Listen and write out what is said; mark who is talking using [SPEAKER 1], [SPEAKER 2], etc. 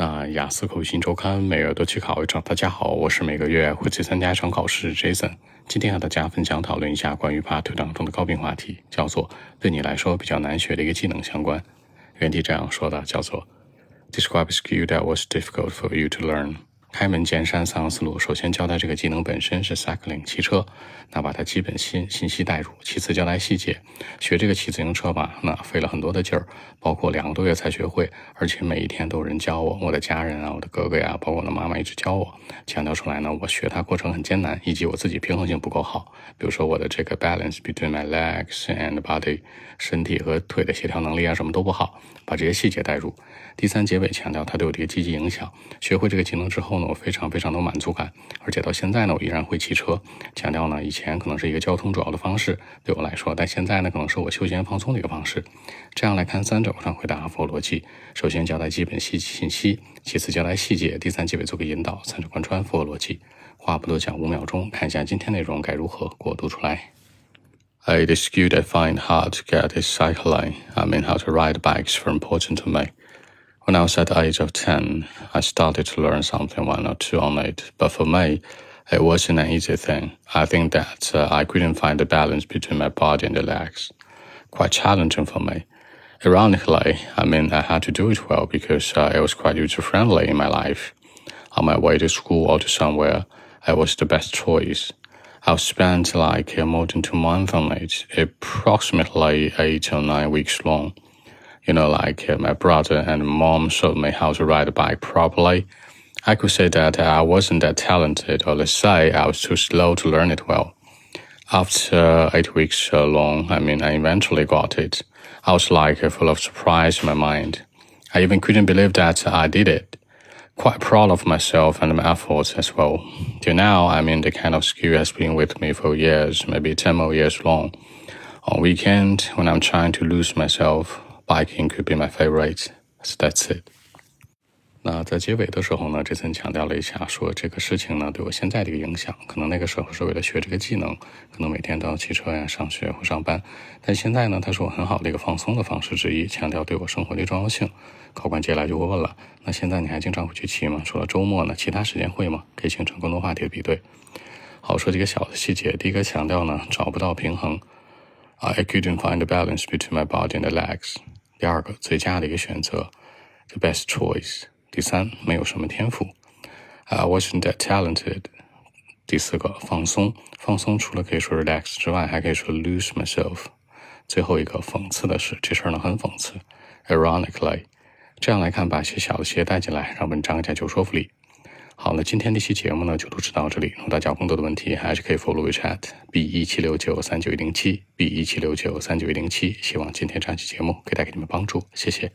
[SPEAKER 1] 那雅思口语新周刊每月都去考一场。大家好，我是每个月会去参加一场考试 Jason。今天和大家分享讨论一下关于 Part Two 当中的高频话题，叫做对你来说比较难学的一个技能相关。原题这样说的，叫做 Describe skill that was difficult for you to learn。开门见山，三个思路。首先交代这个技能本身是 cycling 骑车，那把它基本信信息带入。其次交代细节，学这个骑自行车吧，那费了很多的劲儿，包括两个多月才学会，而且每一天都有人教我，我的家人啊，我的哥哥呀，包括我的妈妈一直教我，强调出来呢，我学它过程很艰难，以及我自己平衡性不够好。比如说我的这个 balance between my legs and body，身体和腿的协调能力啊，什么都不好，把这些细节带入。第三结尾强调它对我的一个积极影响。学会这个技能之后呢，我非常非常的满足感，而且到现在呢，我依然会骑车。强调呢，以前可能是一个交通主要的方式对我来说，但现在呢，可能是我休闲放松的一个方式。这样来看，三者上回答符合逻辑。首先交代基本信信息，其次交代细节，第三结尾做个引导，三者贯穿符合逻辑。话不多讲，五秒钟，看一下今天内容该如何过渡出来。
[SPEAKER 2] A skill I find hard to get is cycling. I mean, how to ride bikes is very important to me. When I was at the age of 10, I started to learn something one or two on it. But for me, it wasn't an easy thing. I think that uh, I couldn't find the balance between my body and the legs. Quite challenging for me. Ironically, I mean, I had to do it well because uh, it was quite user friendly in my life. On my way to school or to somewhere, it was the best choice. I've spent like more than two months on it, approximately eight or nine weeks long you know, like uh, my brother and mom showed me how to ride a bike properly. I could say that I wasn't that talented, or let's say I was too slow to learn it well. After eight weeks long, I mean, I eventually got it. I was like full of surprise in my mind. I even couldn't believe that I did it. Quite proud of myself and my efforts as well. Till now, I mean, the kind of skill has been with me for years, maybe 10 more years long. On weekend, when I'm trying to lose myself, Biking could be my favorite. That's it.
[SPEAKER 1] 那在结尾的时候呢，这层强调了一下，说这个事情呢对我现在的一个影响，可能那个时候是为了学这个技能，可能每天都要骑车呀、上学或上班，但现在呢，它是我很好的一个放松的方式之一，强调对我生活的重要性。考官接下来就会问了，那现在你还经常会去骑吗？除了周末呢，其他时间会吗？可以形成更多话题的比对。好，说几个小的细节，第一个强调呢，找不到平衡，I couldn't find the balance between my body and the legs。第二个最佳的一个选择，the best choice。第三，没有什么天赋，I wasn't that talented。第四个，放松，放松除了可以说 relax 之外，还可以说 lose myself。最后一个，讽刺的是，这事儿呢很讽刺，ironically。这样来看，把一些小的细节带进来，让文章更加有说服力。好，了今天这期节目呢就录制到这里。如果大家有更多的问题，还是可以 follow WeChat b 一七六九三九一零七 b 一七六九三九一零七。希望今天这期节目可以带给你们帮助，谢谢。